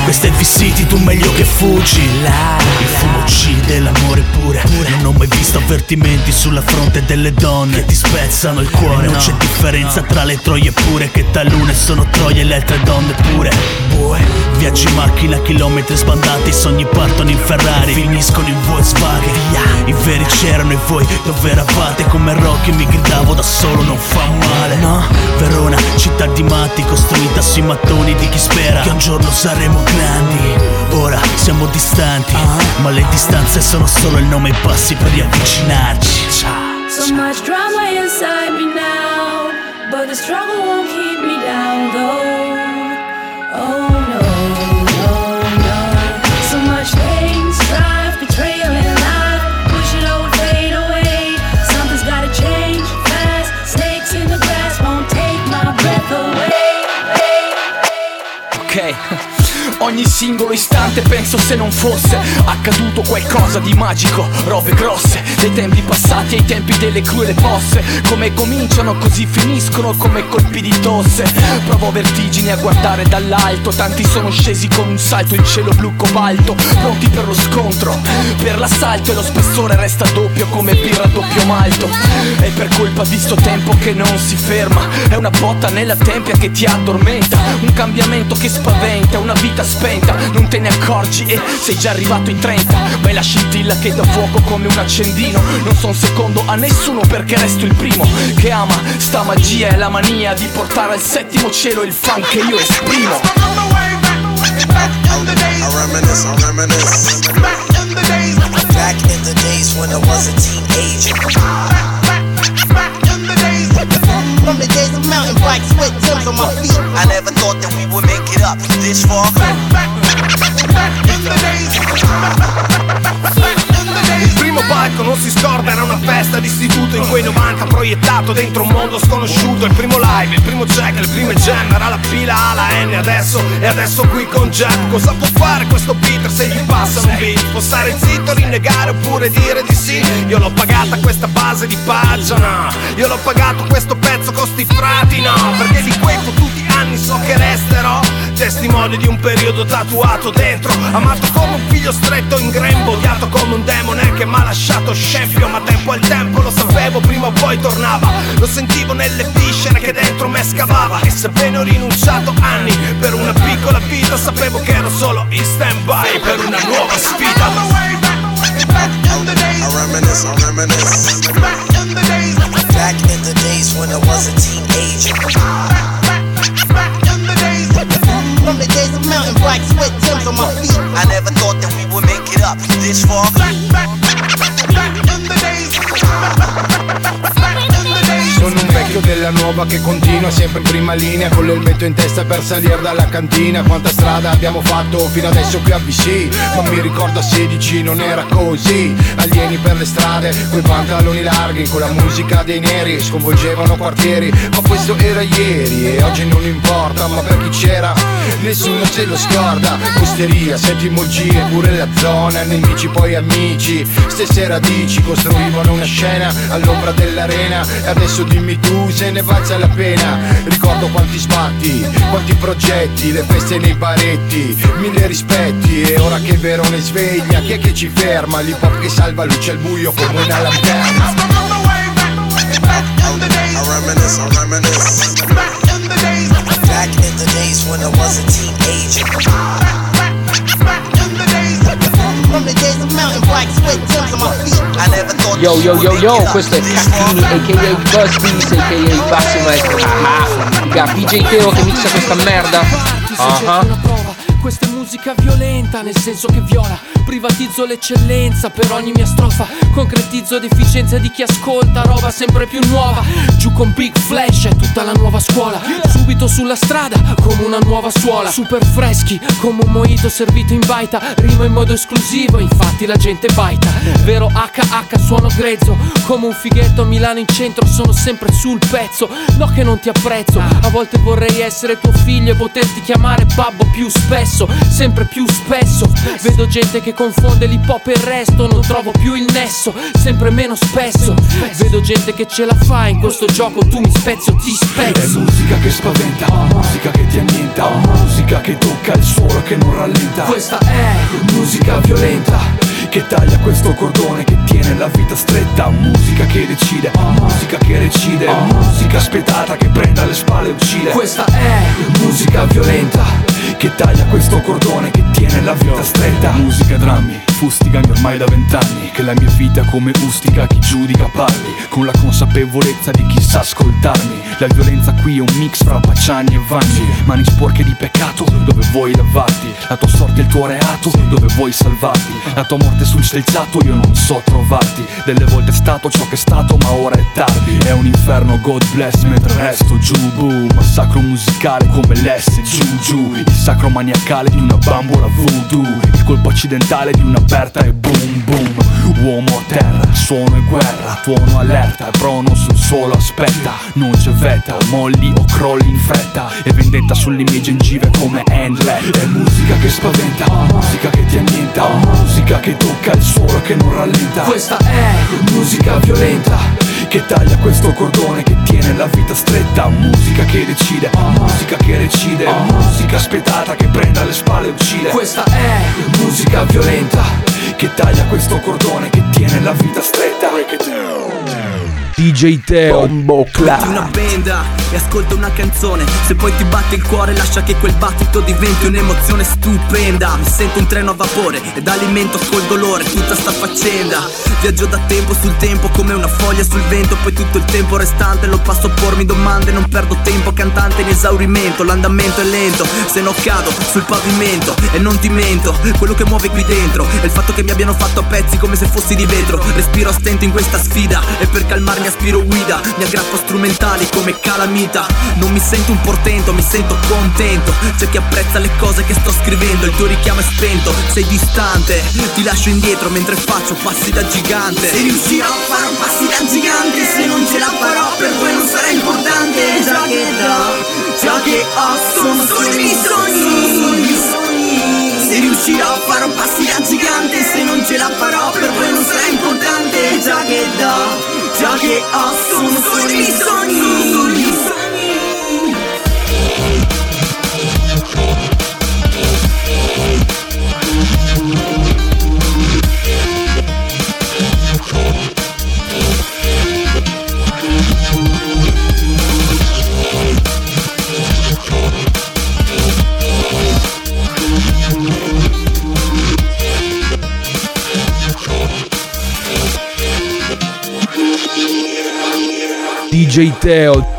Questa City tu meglio che fuggi. Il fumo uccide l'amore pure. Non ho mai visto avvertimenti sulla fronte delle donne Che ti spezzano il cuore. Non c'è differenza tra le troie pure Che talune sono troie e le altre donne pure. Bue, Viaggi in macchina, chilometri sbandati sogni partono in Ferrari. Finiscono in Volkswagen. I veri c'erano e voi dove eravate? Come Rocky mi gridavo da solo non fa male. No, Verona, città di matti Costruita sui mattoni di chi spera Che un giorno saremo grandi. Ora siamo distanti Ma le distanze sono solo il nome e i passi per riavvicinarci. Ciao Ogni singolo istante penso se non fosse accaduto qualcosa di magico, robe grosse, dei tempi passati ai tempi delle cruele posse, come cominciano così finiscono come colpi di tosse. Provo vertigini a guardare dall'alto, tanti sono scesi con un salto in cielo blu cobalto, pronti per lo scontro, per l'assalto e lo spessore resta doppio come birra doppio malto. È per colpa di sto tempo che non si ferma, è una botta nella tempia che ti addormenta, un cambiamento che spaventa, una vita spenta, non te ne accorgi e sei già arrivato in 30 Ma è la scintilla che dà fuoco come un accendino Non son secondo a nessuno perché resto il primo Che ama sta magia e la mania di portare al settimo cielo il fan che io esprimo I reminisce, I reminisce. Back in the days when I was a teenager. From the days of mountain bikes with on my feet. I never thought that we would make it up this far. Il primo palco non si scorda, era una festa d'istituto in quei 90 proiettato dentro un mondo sconosciuto. Il primo live, il primo check, le prime jam, era la fila A, la N adesso e adesso qui con Jack. Cosa può fare questo Peter se gli passa un beat? Può stare zitto, rinnegare oppure dire di sì? Io l'ho pagata questa base di pagina, io l'ho pagato questo pezzo costi frati, no? Perché di quei fottuti anni so che resterò testimone di un periodo tatuato dentro. Amato come un figlio stretto in grembo Odiato come un demone che m'ha lasciato scempio Ma tempo al tempo lo sapevo prima o poi tornava. Lo sentivo nelle viscere che dentro me scavava. E sebbene ho rinunciato anni per una piccola vita Sapevo che ero solo in stand by per una nuova sfida. I reminisce, I reminisce. Back in the days. When I was a teenager. From the days of mountain bikes with Tim's on my feet. I never thought that we would make it up this far. Sono un vecchio della nuova che continua sempre in prima linea Con l'elmetto in testa per salire dalla cantina. Quanta strada abbiamo fatto fino adesso qui a BC Ma mi ricordo a 16 non era così. Alieni per le strade, coi pantaloni larghi Con la musica dei neri, sconvolgevano quartieri. Ma questo era ieri e oggi non importa Ma per chi c'era nessuno se lo scorda. Osteria, sentimologie, pure la zona Nemici poi amici, stesse radici Costruivano una scena all'ombra dell'arena. E adesso dimmi tu se ne valsa la pena Ricordo quanti sbatti, quanti progetti Le feste nei baretti, mille rispetti E ora che Verone sveglia, chi è che ci ferma? L'hip hop che salva luce al buio come una lanterna. Back in the days when I was a teenager. From the days of mountain bikes with Tim's on my feet. Yo yo yo yo, questo è Caccini aka Busties aka Bassi Maestro Ah, Figa, PJ Teo che mixa questa merda Ah è musica violenta, nel senso che viola. Privatizzo l'eccellenza per ogni mia strofa. Concretizzo deficienza di chi ascolta, roba sempre più nuova. Giù con Big Flash è tutta la nuova scuola. Subito sulla strada, come una nuova suola. Super freschi, come un mojito servito in baita. Rimo in modo esclusivo, infatti la gente baita. Vero HH, suono grezzo. Come un fighetto a Milano in centro, sono sempre sul pezzo. No che non ti apprezzo, a volte vorrei essere tuo figlio e poterti chiamare babbo più spesso. Sempre più spesso. Vedo gente che confonde l'hip hop e il resto Non trovo più il nesso, sempre meno spesso. Vedo gente che ce la fa in questo gioco Tu mi spezzo, ti È spezzo musica che spaventa, musica che ti annienta, musica che tocca il suolo che non rallenta. Questa è musica violenta. Che taglia questo cordone che tiene la vita stretta. Musica che decide, musica che recide. Musica spietata che prende alle spalle e uccide. Questa è musica violenta Che taglia questo cordone che tiene la vita stretta. Musica drammi, fustigami ormai da vent'anni Che la mia vita come ustica chi giudica parli Con la consapevolezza di chi sa ascoltarmi. La violenza qui è un mix fra Pacciani e Vanni Mani sporche di peccato dove vuoi lavarti? La tua sorte è il tuo reato dove vuoi salvarti? La tua morte sul selciato io non so trovarti. Delle volte è stato ciò che è stato ma ora è tardi È un inferno God bless mentre resto giù boom. Massacro musicale come l'S giù giù. Il sacro maniacale di una bambola voodoo. Il colpo accidentale di un'aperta e boom boom. Uomo a terra, suono e guerra. Tuono allerta, prono sul suolo aspetta. Non c'è vetta, molli o crolli in fretta. E vendetta sulle mie gengive come handlet È musica che spaventa, musica che ti annienta. Musica che tocca il suolo che non rallenta. Questa è musica violenta Che taglia questo cordone che tiene la vita stretta Musica che decide, musica che recide Musica spietata che prende alle spalle e uccide. Questa è musica violenta Che taglia questo cordone che tiene la vita stretta DJ Teo. Bombo Metti una benda e ascolta una canzone. Se poi ti batte il cuore lascia che quel battito diventi un'emozione stupenda. Mi sento un treno a vapore ed alimento col dolore tutta sta faccenda. Viaggio da tempo sul tempo come una foglia sul vento Poi tutto il tempo restante lo passo a pormi domande Non perdo tempo cantante in esaurimento L'andamento è lento se no cado sul pavimento E non ti mento quello che muove qui dentro È il fatto che mi abbiano fatto a pezzi come se fossi di vetro. Respiro a stento in questa sfida E per calmarmi aspiro guida Mi aggrappo a strumentali come calamita. Non mi sento un portento, mi sento contento. C'è chi apprezza le cose che sto scrivendo Il tuo richiamo è spento, sei distante. Ti lascio indietro mentre faccio passi da gigante. Se riuscirò a fare passi da gigante Se non ce la farò per voi non sarà importante. Già che do, già che ho Sono solo i miei sogni. Se riuscirò a fare un passi da gigante Se non ce la farò per voi non sarà importante. Già che do, già che ho DJ Teo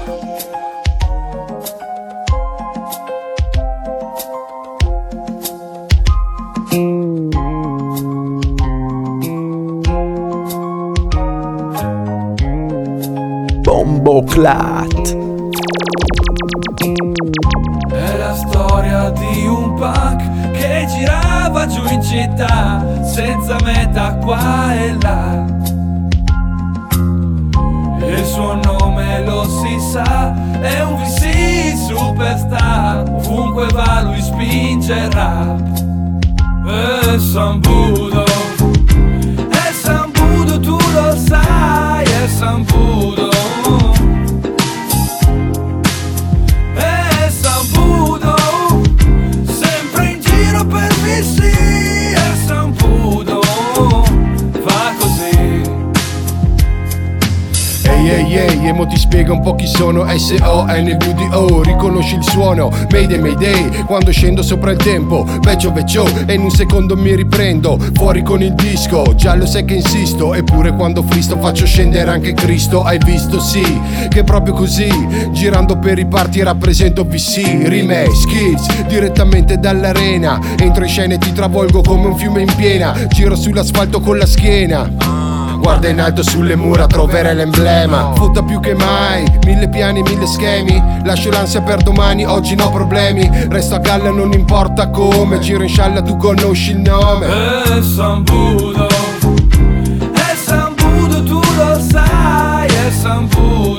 sono S-O-N-V-D-O Riconosci il suono, Mayday Mayday Quando scendo sopra il tempo, vecchio vecchio E in un secondo mi riprendo, fuori con il disco Già lo sai che insisto, eppure quando fristo faccio scendere anche Cristo Hai visto sì, che proprio così Girando per i parti rappresento VC Rime, skills, direttamente dall'arena Entro in scena e ti travolgo come un fiume in piena Giro sull'asfalto con la schiena Guarda in alto sulle mura, troverai l'emblema. Fotta più che mai, mille piani, mille schemi. Lascio l'ansia per domani, oggi no problemi. Resto a galla, non importa come. Giro in scialla, tu conosci il nome. È Sambudo, è Sambudo, tu lo sai, è Sambudo. È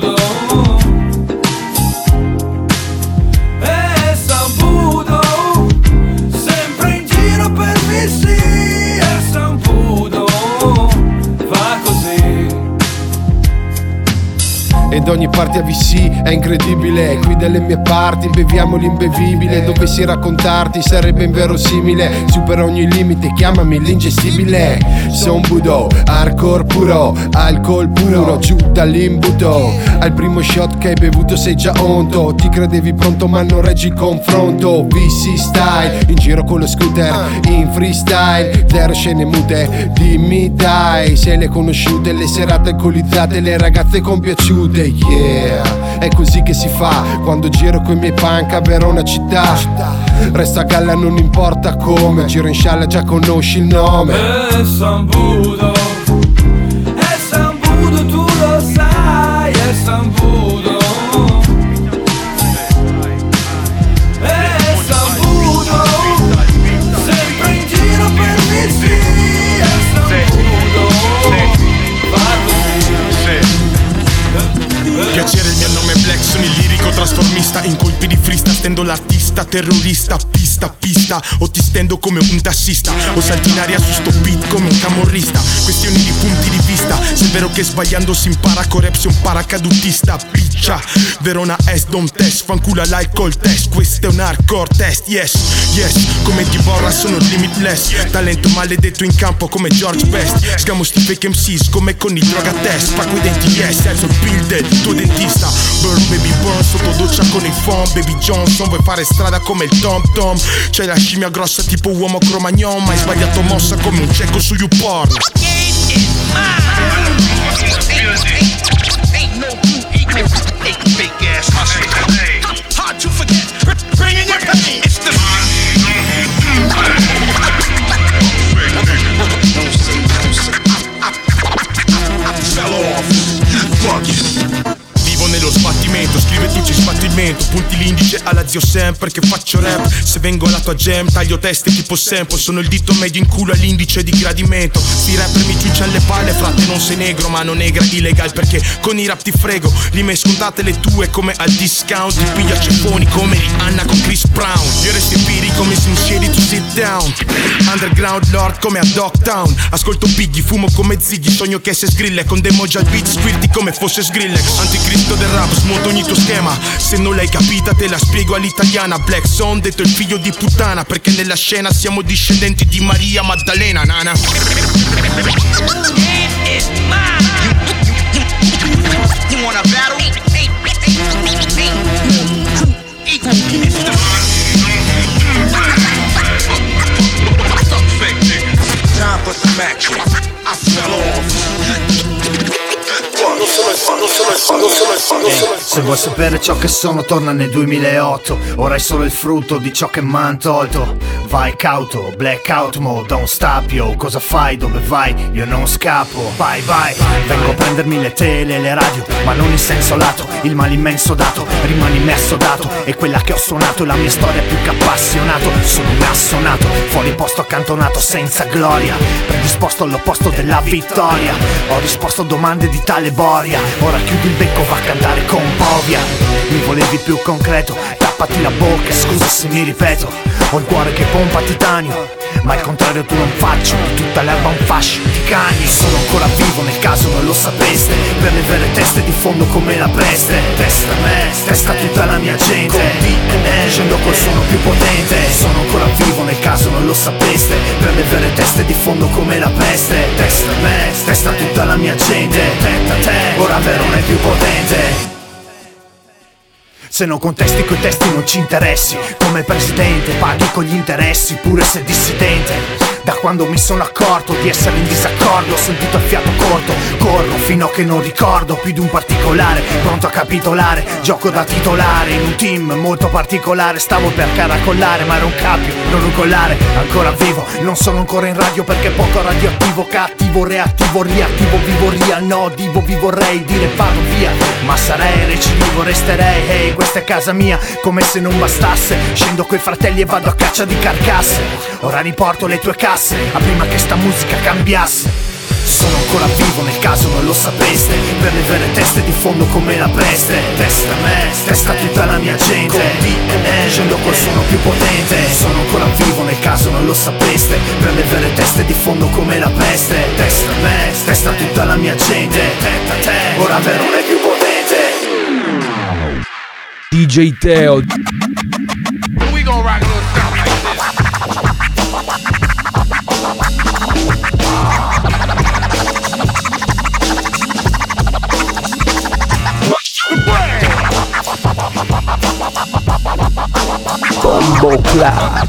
Ed ogni party AVC è incredibile. Qui dalle mie parti beviamo l'imbevibile Dovessi raccontarti sarebbe inverosimile. Supera ogni limite, chiamami l'ingestibile. Son budo, hardcore puro Alcol puro, giù dall'imbuto Al primo shot che hai bevuto sei già onto. Ti credevi pronto ma non reggi il confronto. VC style, in giro con lo scooter In freestyle, zero scene mute Dimmi dai, se le conosciute Le serate alcolizzate, le ragazze compiaciute Yeah, è così che si fa Quando giro coi miei punk a Verona città. Resto a galla non importa come. Giro in scialla già conosci il nome. E San Budo E San Budo tu lo sai E San Budo Piacere, il mio nome è Black, sono il lirico trasformista In colpi di freestyle stendo l'artista, terrorista, pista, pista O ti stendo come un tassista O salti in aria su sto beat come un camorrista. Questioni di punti di vista Se è vero che sbagliando si impara Corep sei un paracadutista, piccia. Verona S, don't test, fancula l'alcol test Questo è un hardcore test, yes, yes. Come di sono limitless Talento maledetto in campo come George Best. Scamo sti fake MCs come con il droga test Spacco i denti, yes, alzo il pill del tuo dentista. Burn, baby, burn, sotto doccia con il phone Baby Johnson, vuoi fare strada come il Tom Tom C'hai la scimmia grossa tipo uomo cromagnon Ma hai sbagliato mossa come un cieco su YouPorn Fake sbattimento Punti l'indice alla zio Sam perché faccio rap. Se vengo alla tua jam taglio teste tipo Sempo Sono il dito medio in culo all'indice di gradimento. Sti rapper mi ciucciano le palle frate non sei negro ma non negra illegal Perché con i rap ti frego. Rime scontate le tue come al discount. Ti piglia ceffoni come Rihanna con Chris Brown. Io resto in piri come Slim Shady to sit down. Underground lord come a Dogtown Ascolto Biggie, fumo come Ziggy. Sogno che se sgrille con demo già beat Squirti come fosse Skrillex. Anticristo del rap, smonto ogni tuo schema. Se non l'hai capita te la spiego all'italiana Black Son detto il figlio di puttana Perché nella scena siamo discendenti di Maria Maddalena, nana Time for some action. I fell Se vuoi sapere ciò che sono torna nel 2008 Ora è solo il frutto di ciò che m'han tolto. Vai cauto, blackout mode, don't stop yo. Cosa fai, dove vai, io non scappo. Vai vai, vengo a prendermi le tele le radio Ma non in senso lato, il male immenso dato Rimani immerso dato, è quella che ho suonato La mia storia più che appassionato. Sono un assonato, fuori posto accantonato senza gloria. Predisposto all'opposto della vittoria. Ho risposto a domande di tale boria. Ora chiudi il becco, va a cantare con povia. Mi volevi più concreto, tappati la bocca, scusa se mi ripeto. Ho il cuore che pompa titanio ma al contrario tu non faccio. Di tutta l'erba un fascio di cani. Sono ancora vivo nel caso non lo sapeste. Per le vere teste di fondo come la peste. Testa me, testa tutta la mia gente. Scendo col suono più potente. Sono ancora vivo nel caso non lo sapeste. Per le vere teste di fondo come la peste. Testa me, testa tutta la mia gente. Tenta te, ora Verona è più potente. Se non contesti coi testi non ci interessi. Come presidente paghi con gli interessi Pure se dissidente Da quando mi sono accorto di essere in disaccordo Ho sentito il fiato corto Corro fino a che non ricordo più di un particolare Pronto a capitolare Gioco da titolare In un team molto particolare Stavo per caracollare ma era un cappio Non un collare Ancora vivo Non sono ancora in radio perché poco radioattivo Cattivo, reattivo, riattivo Vivo real, no divo, vi vorrei dire vado via Ma sarei recidivo, resterei Hey, questa è casa mia Come se non bastasse Scendo coi fratelli e vado a caccia di carcasse Ora riporto le tue casse A prima che sta musica cambiasse. Sono ancora vivo nel caso non lo sapeste Per le vere teste di fondo come la peste. Testa me, testa tutta la mia gente. DNA Scendo col suono più potente. Sono ancora vivo nel caso non lo sapeste Per le vere teste di fondo come la peste. Testa me, testa tutta la mia gente. Tenta te, ora Verona è più potente. DJ Teo. We gonna rock a Bombo Club.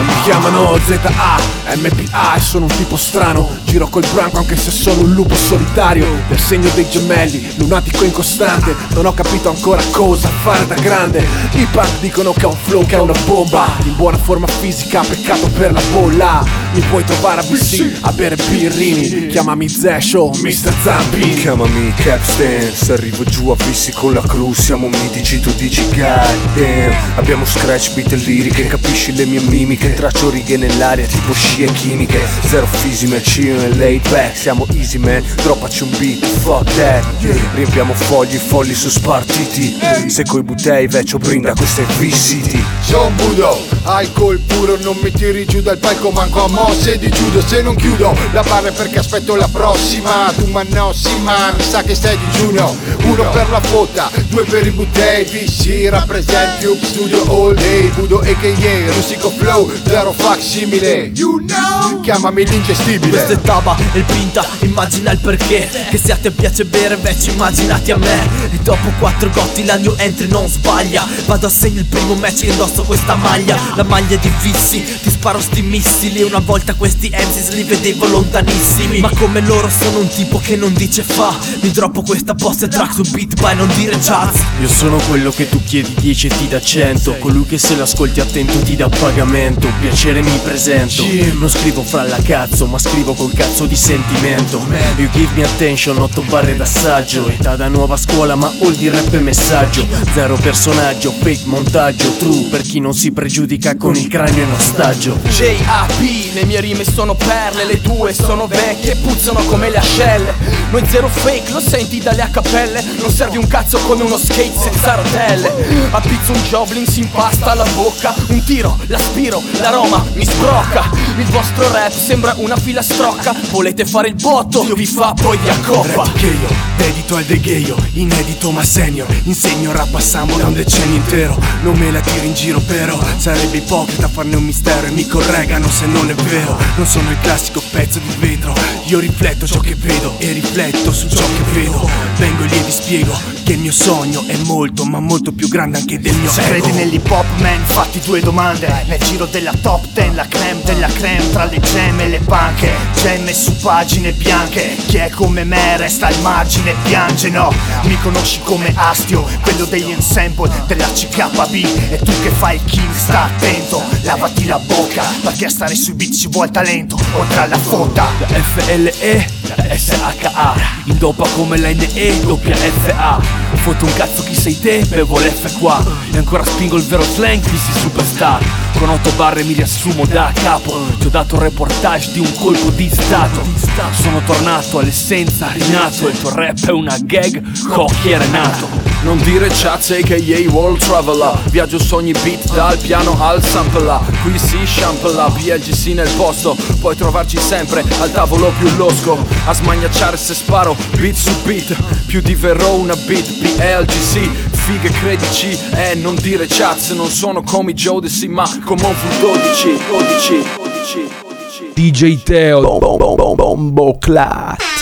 Mi chiamano ZA, MPA e sono un tipo strano Giro col branco anche se sono un lupo solitario Del segno dei gemelli, lunatico incostante. Non ho capito ancora cosa fare da grande. I punk dicono che ho un flow che è una bomba. In buona forma fisica, peccato per la bolla. Mi puoi trovare a BC, a bere birrini. Chiamami Zesh o Mr. Zampi. Chiamami Capstan, se arrivo giù a Vissi con la crew Siamo mitici, tu dici god Abbiamo scratch beat e liriche, capisci le mie mimiche? Traccio righe nell'aria tipo scie chimiche. Zero fisime, chill e laid back. Siamo easy man, droppaci un beat, fuck that. Riempiamo fogli, folli su spartiti. Se coi butei vecchio brinda, questo è V-City. Son Budo, alcol puro, non mi tiri giù dal palco manco a mosse di judo Se non chiudo la barra è perché aspetto la prossima. Tu ma no, sì ma mi sa che stai digiuno. Uno per la fotta, due per i buttei VC rappresent Cube Studio all day. Budo a.k.a. Rusico Flow, zero facsimile You know. Chiamami l'ingestibile Taba e il Pinta, immagina il perché. Che se a te piace bere invece immaginati a me. E dopo quattro gotti la new entry non sbaglia. Vado a segno il primo match e indosso questa maglia. La maglia di Vissi, ti sparo sti missili. Una volta questi MCs li vedevo lontanissimi. Ma come loro sono un tipo che non dice fa. Mi droppo questa post track su beat by non dire chats Io sono quello che tu chiedi 10 e ti dà 100 Colui che se l'ascolti attento ti dà pagamento. Piacere mi presento. Non scrivo fra la cazzo ma scrivo col cazzo di sentimento. You give me attention, 8 barre d'assaggio. Età da nuova scuola ma all di rap e messaggio. Zero personaggio, fake montaggio. True per chi non si pregiudica con il cranio in ostaggio. J.A.P. Le mie rime sono perle, le tue sono vecchie, puzzano come le ascelle. Noi zero fake, lo senti dalle a cappelle Non servi un cazzo come uno skate senza rotelle. A pizzo un joblin si impasta alla bocca. Un tiro, l'aspiro, l'aroma mi sbrocca. Il vostro rap sembra una filastrocca Volete fare il botto, vi fa? Poi vi accoppa dedito al degheio, inedito ma senior. Insegno rap Samo da un decennio intero. Non me la tiro in giro però Sarebbe ipocrita farne un mistero E mi correggano se non è vero. Non sono il classico pezzo di vetro. Io rifletto ciò che vedo E rifletto su ciò che vedo. Vengo lì e vi spiego Che il mio sogno è molto ma molto più grande anche del mio Se ego. credi nell'hip hop man fatti due domande. Nel giro della top ten la creme della creme Tra le gemme e le panche. Gemme su pagine bianche. Chi è come me resta al margine piange no Mi conosci come Astio Quello degli ensemble della CKB E tu che fai il king sta attento. Lavati la bocca Perché a stare sui beat ci vuole talento Oltre alla fotta. FLE, SHA In dopa come la NE, doppia FA Foto un cazzo chi sei te, bevo l'F qua. E ancora spingo il vero slang, fissi superstar? Con otto barre mi riassumo da capo. Ti ho dato un reportage di un colpo di stato. Sono tornato all'essenza, rinato. Il tuo rap è una gag, cocchi e renato Non dire chat aka World Traveler. Viaggio sogni beat dal piano al sampler. Qui si shampla, PLGC nel posto. Puoi trovarci sempre al tavolo più losco A smagnacciare se sparo beat su beat Più di verrò una beat PLGC Fighe credici e non dire chat Se non sono come i Jodeci ma come un V12 12 12 DJ Teo. Bombo Club.